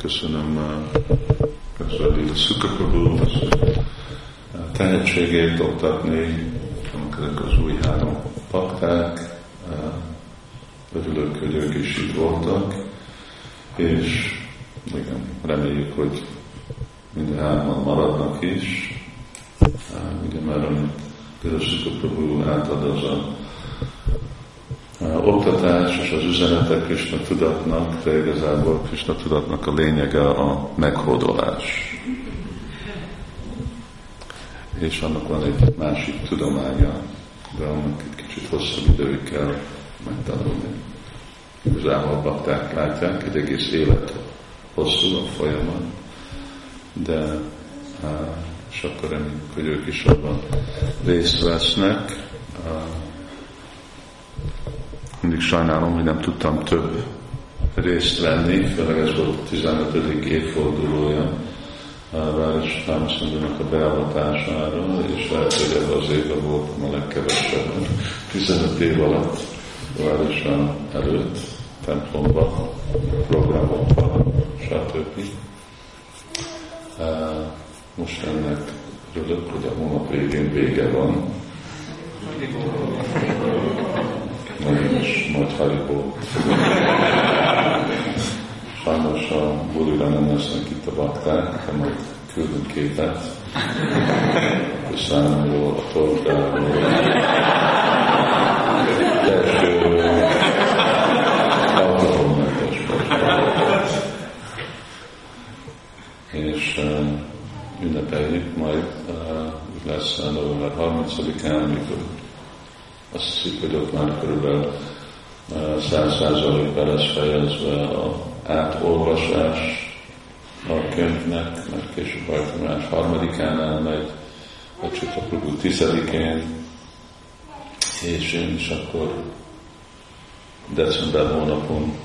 köszönöm a Szukaprabhu tehetségét oktatni, ezek az új három pakták, örülök, hogy ők is itt voltak, és igen, reméljük, hogy minden hárman maradnak is. Ugye már amit Pirosika Prabhu átad az a oktatás és az üzenetek Krishna tudatnak, de igazából Krishna tudatnak a lényege a meghódolás. És annak van egy másik tudománya, de annak egy kicsit hosszabb időig kell megtanulni. Igazából bakták látják, egy egész élet hosszú a folyamat, de és akkor reméljük, hogy ők is abban részt vesznek. Mindig sajnálom, hogy nem tudtam több részt venni, főleg ez volt a 15. évfordulója Város Támaszondának a beavatására, és lehet, hogy ebben az évben voltam a legkevesebb 15 év alatt városa előtt, templomba, programokba, stb. Most ennek örülök, hogy a hónap végén vége van. Nagyon nagy haribó. Sajnos a bulira nem lesznek itt a bakták, de majd küldünk képet. Köszönöm a torkáról. És uh, ünnepeljük majd, uh, lesz november 30-án, amikor azt hiszük, hogy ott már körülbelül száz százalékban lesz fejezve a átolvasás a könyvnek, mert később Bajtamás harmadikán elmegy, a Csutaprabhu tizedikén, és én is akkor december hónapon,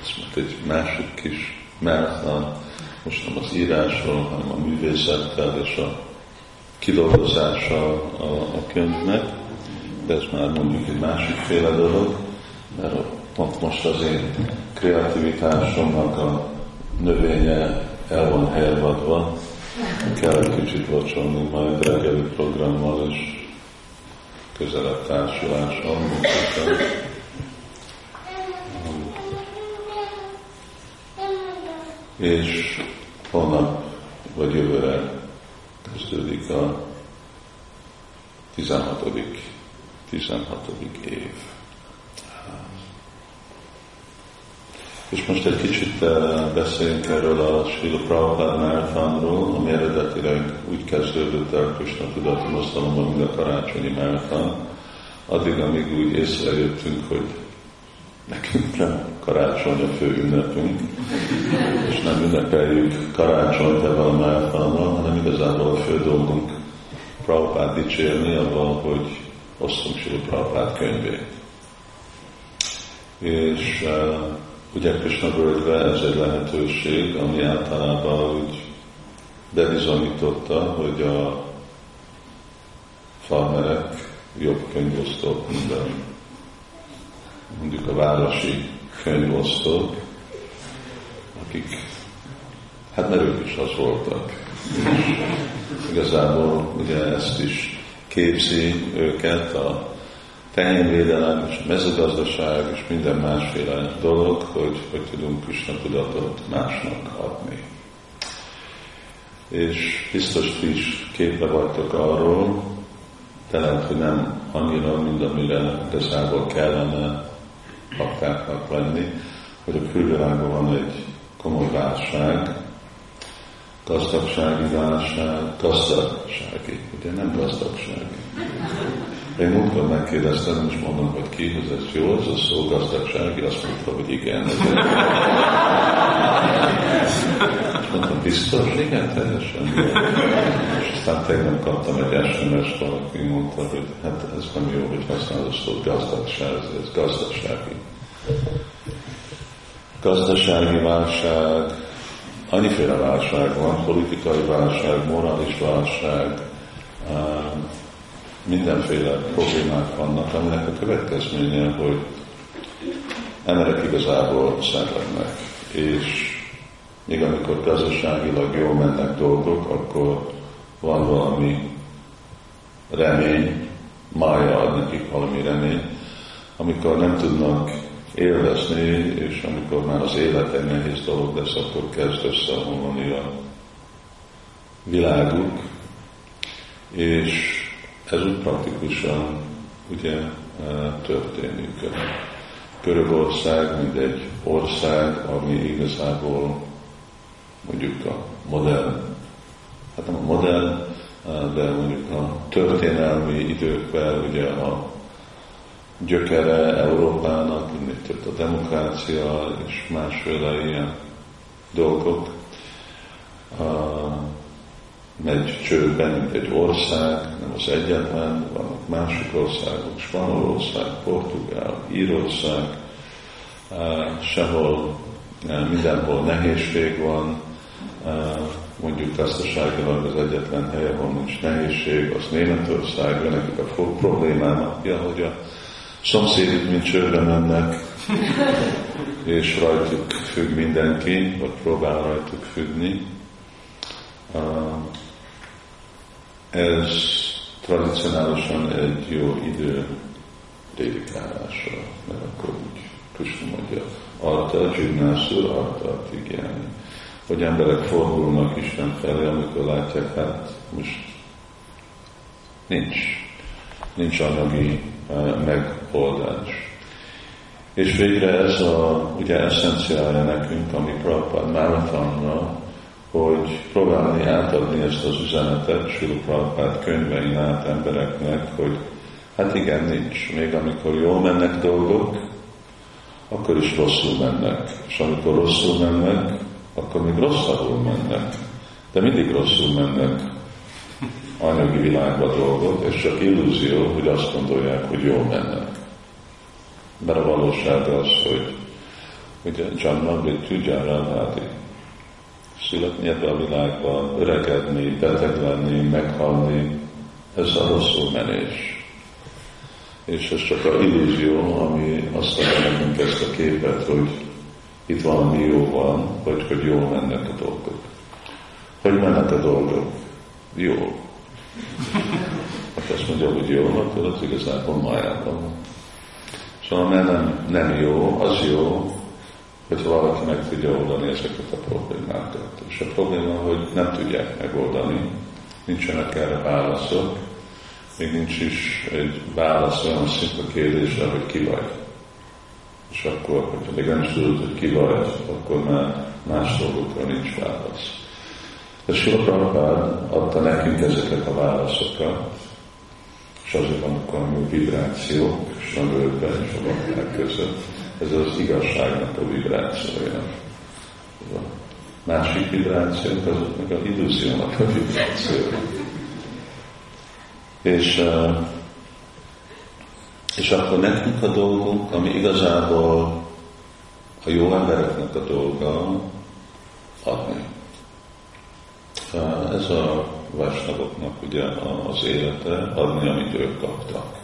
ez most egy másik kis marathon, most nem az írásról, hanem a művészettel és a kidolgozása a, a könyvnek, de ez már mondjuk egy másikféle dolog, mert pont most az én kreativitásomnak a növénye el van helyezve, kell egy kicsit vacsolni majd reggeli programmal és közelebb társulással. És holnap vagy jövőre kezdődik a 16. 16. év. És most egy kicsit eh, beszéljünk erről a Srila Prabhupada Marathonról, ami eredetileg úgy kezdődött el Krishna tudati mozdalomban, mint a karácsonyi marathon. Addig, amíg úgy észrejöttünk, hogy nekünk nem karácsony a fő ünnepünk, és nem ünnepeljük karácsonyt ebben a marathonnal, hanem igazából a fő dolgunk Prabhupát dicsérni abban, hogy osztunk Srila Prabhupát könyvét. És uh, ugye Krishna völgybe ez egy lehetőség, ami általában úgy bebizonyította, hogy a farmerek jobb könyvosztók, mint a, mondjuk a városi könyvosztók, akik, hát mert ők is az voltak. És igazából ugye ezt is képzi őket a tehénvédelem és a mezőgazdaság és minden másféle dolog, hogy hogy tudunk Krishna tudatot másnak adni. És biztos ti is képbe vagytok arról, de lehet, hogy nem annyira, mint amire igazából kellene paktáknak lenni, hogy a külvilágban van egy komoly válság, gazdagsági válság, gazdagsági, ugye nem gazdagsági. Én múltkor megkérdeztem, és mondom, hogy ki, hogy ez jó, ez a szó gazdagsági, azt mondta, hogy igen. És mondtam, biztos? Igen, teljesen. És aztán tegnap kaptam egy SMS-t, valaki mondta, hogy hát ez nem jó, hogy használod a szót gazdagság, ez gazdasági. Gazdasági válság, annyiféle válság van, politikai válság, morális válság, mindenféle problémák vannak, aminek a következménye, hogy emberek igazából szenvednek, és még amikor gazdaságilag jól mennek dolgok, akkor van valami remény, mája ad nekik valami remény, amikor nem tudnak élvezni, és amikor már az élet egy nehéz dolog lesz, akkor kezd összeomlani a világuk, és ez úgy praktikusan ugye e, történik. Görögország, mint egy ország, ami igazából mondjuk a modern, hát nem a modern, de mondjuk a történelmi időkben ugye a gyökere Európának, mint a demokrácia és másféle ilyen dolgok megy csődbe, mint egy ország, nem az egyetlen, vannak másik országok, Spanyolország, Portugál, Írország, sehol, mindenhol nehézség van, mondjuk gazdaságilag az egyetlen hely, ahol nincs nehézség, az Németország, nekik a problémája, hogy a szomszédok mint csődbe mennek, és rajtuk függ mindenki, vagy próbál rajtuk függni. Ez tradicionálisan egy jó idő dédikálásra, mert akkor úgy Krishna mondja, arta, gimnászur, arta, tigyelni hogy emberek fordulnak Isten felé, amikor látják, hát most nincs, nincs anyagi megoldás. És végre ez a ugye eszenciája nekünk, ami Prabhupád marathonra, hogy próbálni átadni ezt az üzenetet Sula Prabhupád könyvein át embereknek, hogy hát igen, nincs. Még amikor jól mennek dolgok, akkor is rosszul mennek. És amikor rosszul mennek, akkor még rosszabbul mennek. De mindig rosszul mennek anyagi világba dolgok, és csak illúzió, hogy azt gondolják, hogy jól mennek. Mert a valóság az, hogy ugye Janma Vidya Rádi születni ebbe a világba, öregedni, beteg lenni, meghalni, ez a rosszul menés. És ez csak a illúzió, ami azt adja nekünk ezt a képet, hogy itt valami jó van, vagy hogy jól mennek a dolgok. Hogy mennek a dolgok? Jó. Hát azt mondja, hogy jó, akkor az igazából májában. Szóval nem, nem jó, az jó, hogy valaki meg tudja oldani ezeket a problémákat. És a probléma, hogy nem tudják megoldani, nincsenek erre válaszok, még nincs is egy válasz olyan szimpla kérdésre, hogy ki vagy és akkor, hogyha még nem is tudod, hogy ki vagy, akkor már más dolgokra nincs válasz. De Sula Prabhupád adta nekünk ezeket a válaszokat, és azért vannak valami vibrációk, és a és a bakták között. Ez az igazságnak a vibrációja. A másik vibrációk, azok meg a illúziónak a vibrációja. És és akkor nekünk a dolgunk, ami igazából a jó embereknek a dolga, adni. Ez a vásnagoknak ugye az élete, adni, amit ők kaptak.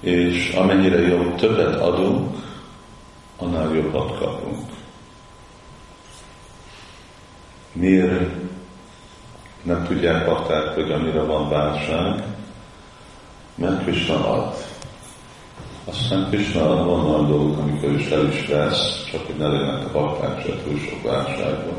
És amennyire jobb, többet adunk, annál jobbat kapunk. Miért nem tudják bakták, hogy amire van válság, mert Krishna ad. Aztán Krishna van olyan dolgok, amikor is el is vesz, csak hogy ne legyenek a bakták se túl sok válságban.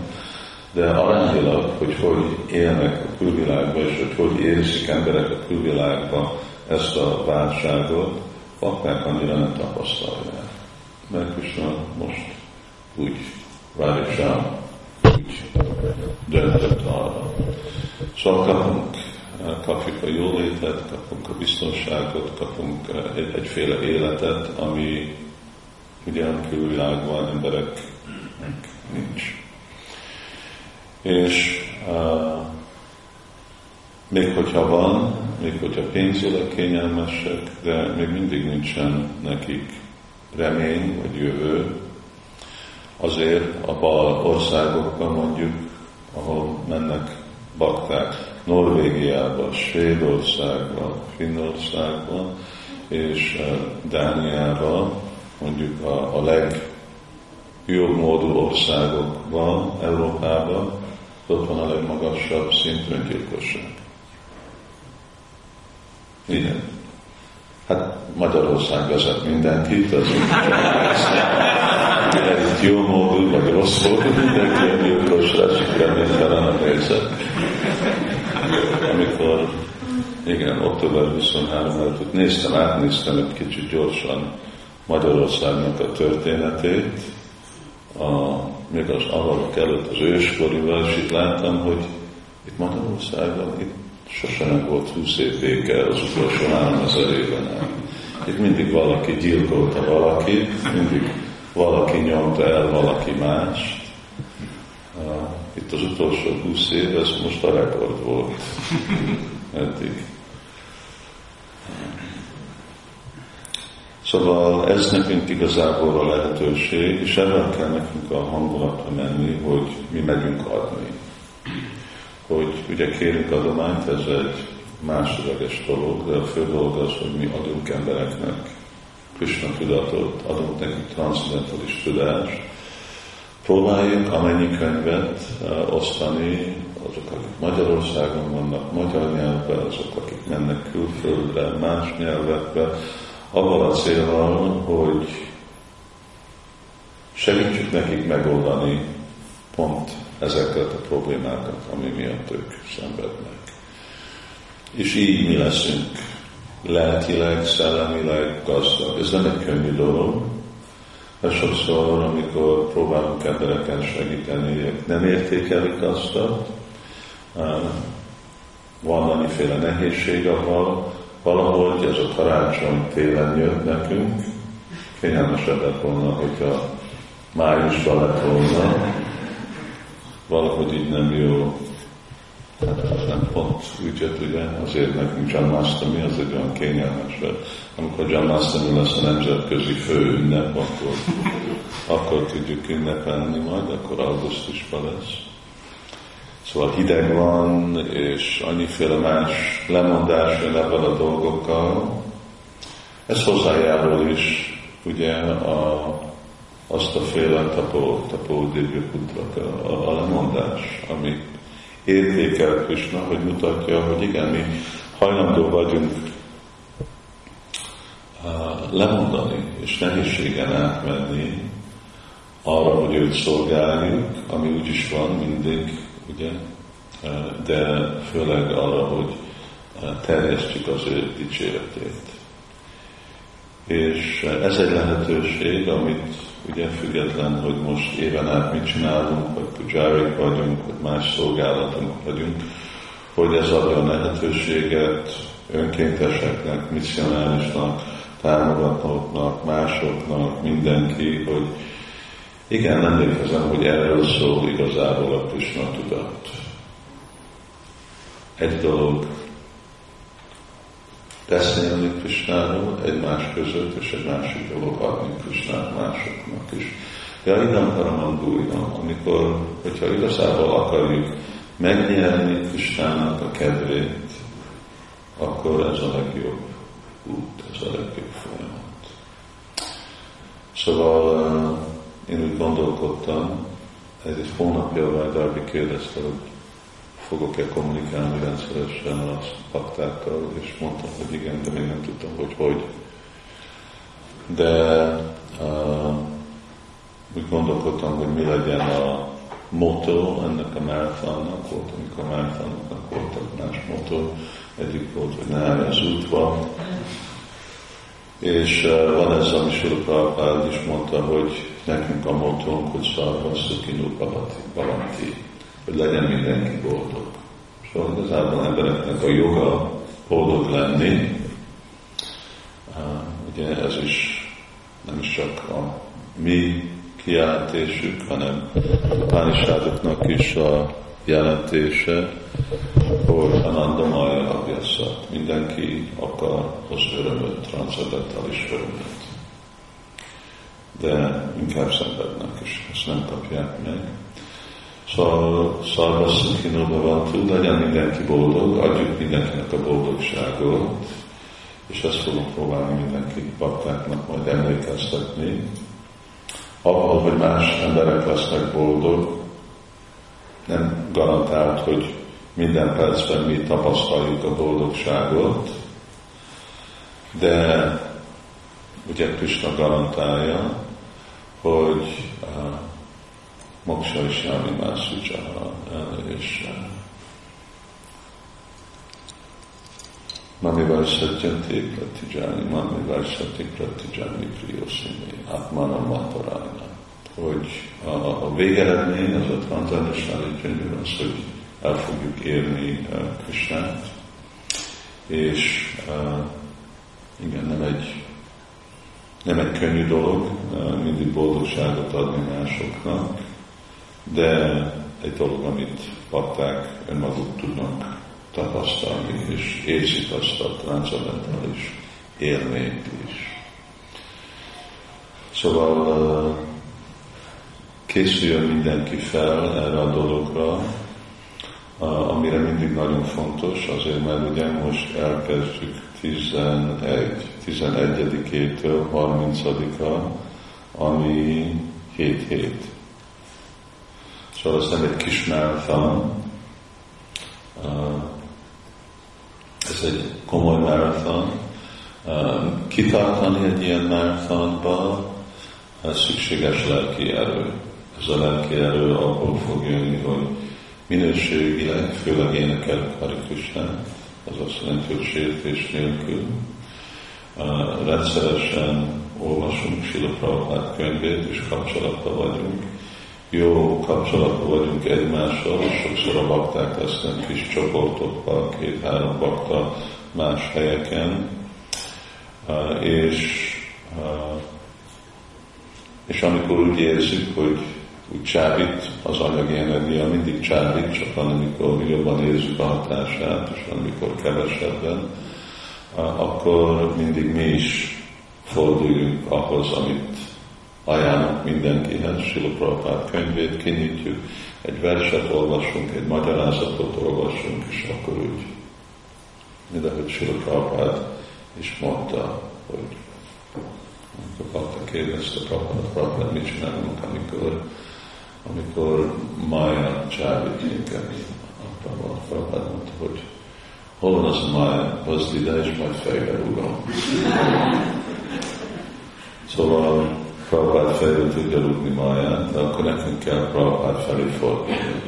De arányilag, hogy hogy élnek a külvilágban, és hogy hogy érzik emberek a külvilágban ezt a válságot, bakták annyira nem tapasztalják. Mert Krishna most úgy Radha úgy döntött arra. Szóval kapunk kapjuk a jólétet, kapunk a biztonságot, kapunk eh, egy, egyféle életet, ami ugye a külvilágban embereknek nincs. És uh, még hogyha van, még hogyha pénzileg kényelmesek, de még mindig nincsen nekik remény vagy jövő, azért a bal országokban mondjuk, ahol mennek bakták, Norvégiában, Svédországban, Finnországban és Dániában mondjuk a, a jobb módú országokban, Európában, ott van a legmagasabb szintű gyilkosság. Igen. Hát Magyarország vezet mindenkit, az itt jó módú, vagy rossz módú, mindenki a gyilkos lesz, reménytelen a helyzet. Amikor, igen, október 23 előtt néztem, átnéztem egy kicsit gyorsan Magyarországnak a történetét, a, még az avarok előtt az őskorival, és itt láttam, hogy itt Magyarországon itt sosem nem volt 20 év béke az utolsó 3000 éven Itt mindig valaki gyilkolta valakit, mindig valaki nyomta el valaki mást. Itt az utolsó 20 év, ez most a rekord volt eddig. Szóval ez nekünk igazából a lehetőség, és ebben kell nekünk a hangulatra menni, hogy mi megyünk adni. Hogy ugye kérünk adományt, ez egy másodleges dolog, de a fő dolog az, hogy mi adunk embereknek Krishna tudatot, adunk nekik transzendentalis tudást. Próbáljuk amennyi könyvet uh, osztani, azok, akik Magyarországon vannak, magyar nyelvben, azok, akik mennek külföldre, más nyelvekbe, avval a célral, hogy segítsük nekik megoldani pont ezeket a problémákat, ami miatt ők szenvednek. És így mi leszünk lelkileg, szellemileg gazdag. Ez nem egy könnyű dolog, mert sokszor, amikor próbálunk embereken segíteni, ők nem értékelik azt, van annyiféle nehézség, ahol valahogy ez a karácsony télen jött nekünk, kényelmesebb lett volna, hogyha májusban lett volna, valahogy így nem jó, hát az nem pont jött, ugye, azért nekünk John Mastami az egy olyan kényelmes, amikor John Mastami lesz a nemzetközi fő ünnep, akkor, akkor tudjuk ünnepelni majd, akkor augusztusban lesz. Szóval hideg van, és annyiféle más lemondás jön ebben a dolgokkal. Ez hozzájárul is ugye a, azt a féle tapó, tapó a, a, lemondás, ami értékel Krishna, hogy mutatja, hogy igen, mi hajlandó vagyunk lemondani és nehézségen átmenni arra, hogy őt szolgáljuk, ami úgy is van mindig ugye? De főleg arra, hogy terjesztjük az ő dicséretét. És ez egy lehetőség, amit ugye független, hogy most éven át mit csinálunk, vagy pujárik vagyunk, vagy más szolgálatunk vagyunk, hogy ez adja a lehetőséget önkénteseknek, misszionárisnak, támogatóknak, másoknak, mindenki, hogy igen, emlékezem, hogy erről szól igazából a Krishna tudat. Egy dolog beszélni Krishnáról egymás között, és egy másik dolog adni Krishnát másoknak is. Ja, innen paramandújna, amikor, hogyha igazából akarjuk megnyerni Krishnának a kedvét, akkor ez a legjobb út, ez a legjobb folyamat. Szóval én úgy gondolkodtam, egy hónapja Vajdarbi kérdezte, hogy fogok-e kommunikálni rendszeresen a paktákkal, és mondtam, hogy igen, de még nem tudtam, hogy hogy. De uh, úgy gondolkodtam, hogy mi legyen a motto ennek a marathonnak, volt, amikor a marathonnak voltak más motto, egyik volt, hogy ne állj az útba, és uh, van ez, ami Sula is mondta, hogy nekünk a motónk, hogy szarvasszukinu balanti, hogy legyen mindenki boldog. Szóval igazából embereknek a joga boldog lenni, ugye ez is nem is csak a mi kijelentésük, hanem a pánisádoknak is a jelentése, hogy Ananda Maja Abhyasa. Mindenki akar az örömöt, transzendentális örömöt de inkább szenvednek, és ezt nem kapják meg. Szarvasszakinoba van tud, legyen mindenki boldog, adjuk mindenkinek a boldogságot, és ezt fogom próbálni mindenki baktáknak majd emlékeztetni, abban, hogy más emberek lesznek boldog, nem garantált, hogy minden percben mi tapasztaljuk a boldogságot, de ugye Krishna garantálja, hogy uh, moksa is jami mászúcsaha, és uh, Mami Vajsatyanté Pratijani, Mami Vajsati Pratijani Priyoszini, Atmana Matarajna. Hogy a, a végeredmény, az a transzendestáli gyönyör az, hogy el fogjuk érni uh, Krisnát, és uh, igen, nem egy, nem egy könnyű dolog uh, mindig boldogságot adni másoknak, de egy dolog, amit patták önmaguk tudnak tapasztalni, és érzik azt a transzendentális élményt is. Szóval készüljön mindenki fel erre a dologra, amire mindig nagyon fontos, azért mert ugye most elkezdjük 11, 11-től 30-a, ami 7 hét. Szóval ez nem egy kis marathon, ez egy komoly marathon. Kitartani egy ilyen marathonba szükséges lelki erő. Ez a lelki erő abból fog jönni, hogy minőségileg, főleg énekel Hari az azt jelenti, hogy sértés nélkül. Rendszeresen olvasunk Sila Prabhupát könyvét, és kapcsolatban vagyunk. Jó kapcsolatban vagyunk egymással, és sokszor a bakták lesznek kis csoportokban, két-három bakta más helyeken, és, és amikor úgy érzik, hogy úgy csábít az anyagi energia, mindig csábít, csak van, amikor mi jobban érzük a hatását, és van, amikor kevesebben, akkor mindig mi is forduljunk ahhoz, amit ajánlunk mindenkihez, Sila Prabhupád könyvét kinyitjuk, egy verset olvasunk, egy magyarázatot olvasunk, és akkor úgy, mint ahogy Sila Prabhupád is mondta, hogy amikor Bakta kérdezte Prabhupád, Prabhupád, mit csinálunk, amikor amikor Mája csábít minket, akkor Prabhupád mondta, hogy hol van az a Mája, hozd ide, és majd fejbe rúgom. szóval Prabhupád fejbe tudja rúgni Máját, de akkor nekünk kell Prabhupád felé fordulni.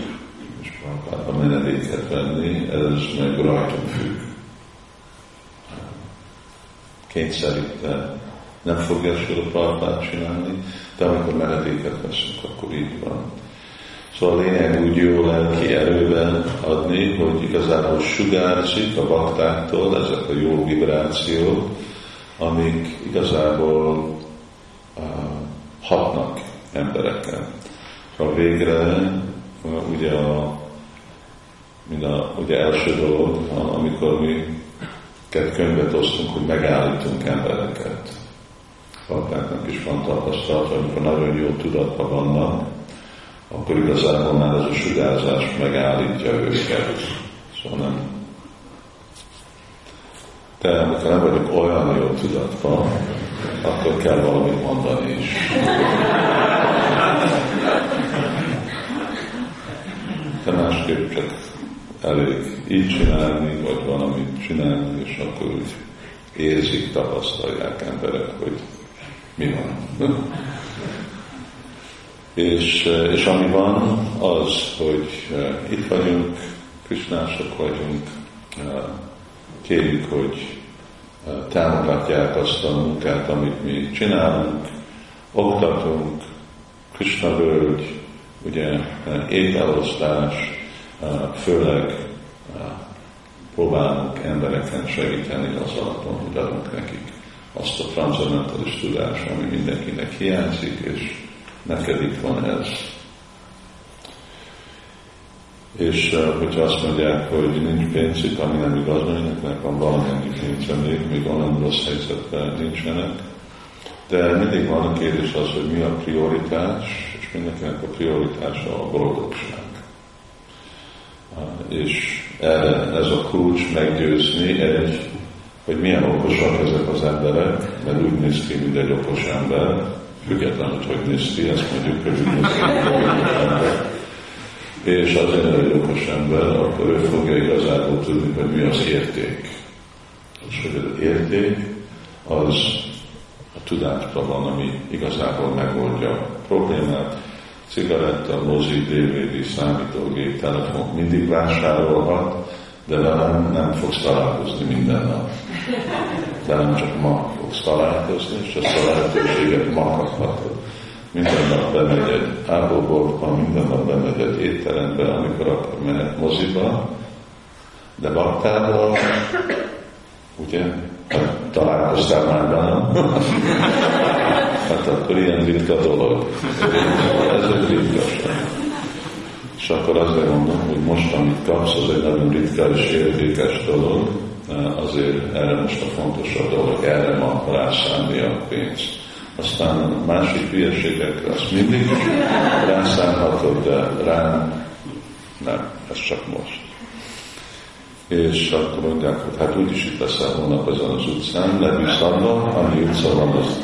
És Prabhupádba menedéket venni, ez meg rajtunk függ. Kényszerítve nem fogja a Prabhupád csinálni, de amikor menedéket veszünk, akkor így van. Szóval a lényeg úgy jó lelki erőben adni, hogy igazából sugárzik a baktáktól ezek a jó vibrációk, amik igazából hatnak embereken. A végre ugye a, mind a, ugye első dolog, amikor mi könyvet osztunk, hogy megállítunk embereket baktáknak is van tapasztalat, amikor nagyon jó tudatban vannak, akkor igazából már ez a sugárzás megállítja őket. Szóval nem. De amikor nem vagyok olyan jó tudatban, akkor kell valamit mondani is. De másképp csak elég így csinálni, vagy valamit csinálni, és akkor úgy érzik, tapasztalják emberek, hogy mi van. és, és ami van, az, hogy eh, itt vagyunk, krisnások vagyunk, eh, kérjük, hogy támogatják azt a munkát, amit mi csinálunk, oktatunk, Krishna völgy, ugye ételosztás, főleg próbálunk embereken segíteni az alapon, hogy adunk nekik azt a transzendentális tudás, ami mindenkinek hiányzik, és neked itt van ez. És hogyha azt mondják, hogy nincs pénzük, ami nem igaz, neknek van valamennyi pénze még, még olyan rossz helyzetben nincsenek. De mindig van a kérdés az, hogy mi a prioritás, és mindenkinek a prioritása a boldogság. És erre ez a kulcs meggyőzni egy hogy milyen okosak ezek az emberek, mert úgy néz ki, mint egy okos ember, függetlenül, hogy néz ki, ezt mondjuk, hogy úgy néz ki, és azért egy okos ember, akkor ő fogja igazából tudni, hogy mi az érték. És hogy az érték az a tudásban van, ami igazából megoldja a problémát. Cigaretta, mozi, DVD, számítógép, telefon mindig vásárolhat, de velem nem fogsz találkozni minden nap. Velem csak ma fogsz találkozni, és ezt a lehetőséget ma kaphatod. Minden nap bemegy egy ábóboltba, minden nap bemegy egy étterembe, amikor akkor mehet moziba, de baktával, ugye, hát találkoztál már velem, hát akkor ilyen ritka dolog. Ez egy ritkaság. És akkor azért mondom, hogy most, amit kapsz, az egy nagyon ritka és értékes dolog, azért erre most a fontosabb dolog, erre ma rászállni a pénzt. Aztán a másik hülyeségekre azt mindig rászállhatod, de rám nem, ez csak most. És akkor mondják, hogy hát úgyis itt leszel hónap ezen az utcán, de visszadva, ami utca van az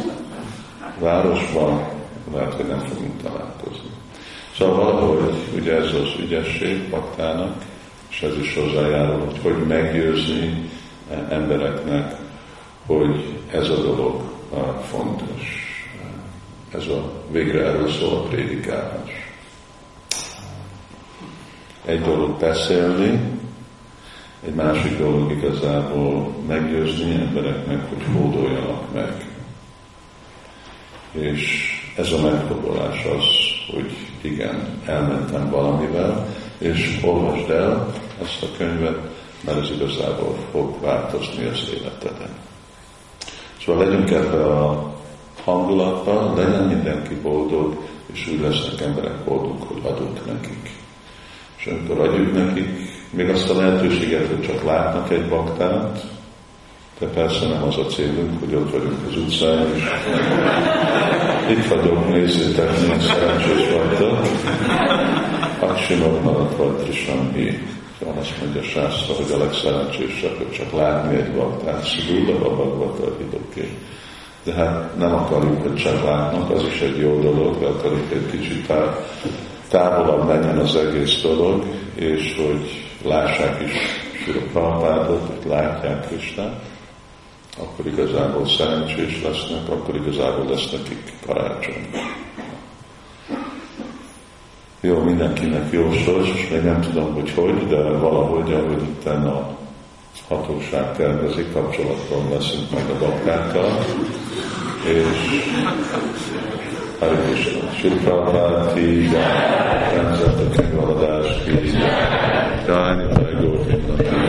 városban, lehet, hogy nem fogunk találkozni. Szóval valahogy ugye ez az ügyesség baktának, és ez is hozzájárul, hogy hogy meggyőzni embereknek, hogy ez a dolog fontos. Ez a végre erről szól a prédikálás. Egy dolog beszélni, egy másik dolog igazából meggyőzni embereknek, hogy hódoljanak meg. És ez a meghódolás az, hogy igen, elmentem valamivel, és olvasd el ezt a könyvet, mert ez igazából fog változni az életeden. Szóval legyünk ebbe a hangulatban, legyen mindenki boldog, és úgy lesznek emberek boldog, hogy adunk nekik. És amikor adjuk nekik, még azt a lehetőséget, hogy csak látnak egy baktát, de persze nem az a célunk, hogy ott vagyunk az utcán, és itt vagyok, nézzétek, milyen szerencsés vagytok. Aksimok maradt vagy Trisambi. Van azt mondja Sászra, hogy a legszerencsésebb, hogy csak látni egy baktát, szidúda a bagvata hidoké. De hát nem akarjuk, hogy csak látnak, az is egy jó dolog, de akarjuk egy kicsit távolabb menjen az egész dolog, és hogy lássák is Prabhupádot, hogy látják Krisnát, akkor igazából szerencsés lesznek, akkor igazából lesz nekik karácsony. Jó, mindenkinek jó sors, és még nem tudom, hogy hogy, de valahogy, ahogy itt a hatóság tervezik, kapcsolatban leszünk meg a bakkákkal, és Hare Krishna, Sri ki, Nemzet a könyvaladás ki, Jai Nitai Góvinda.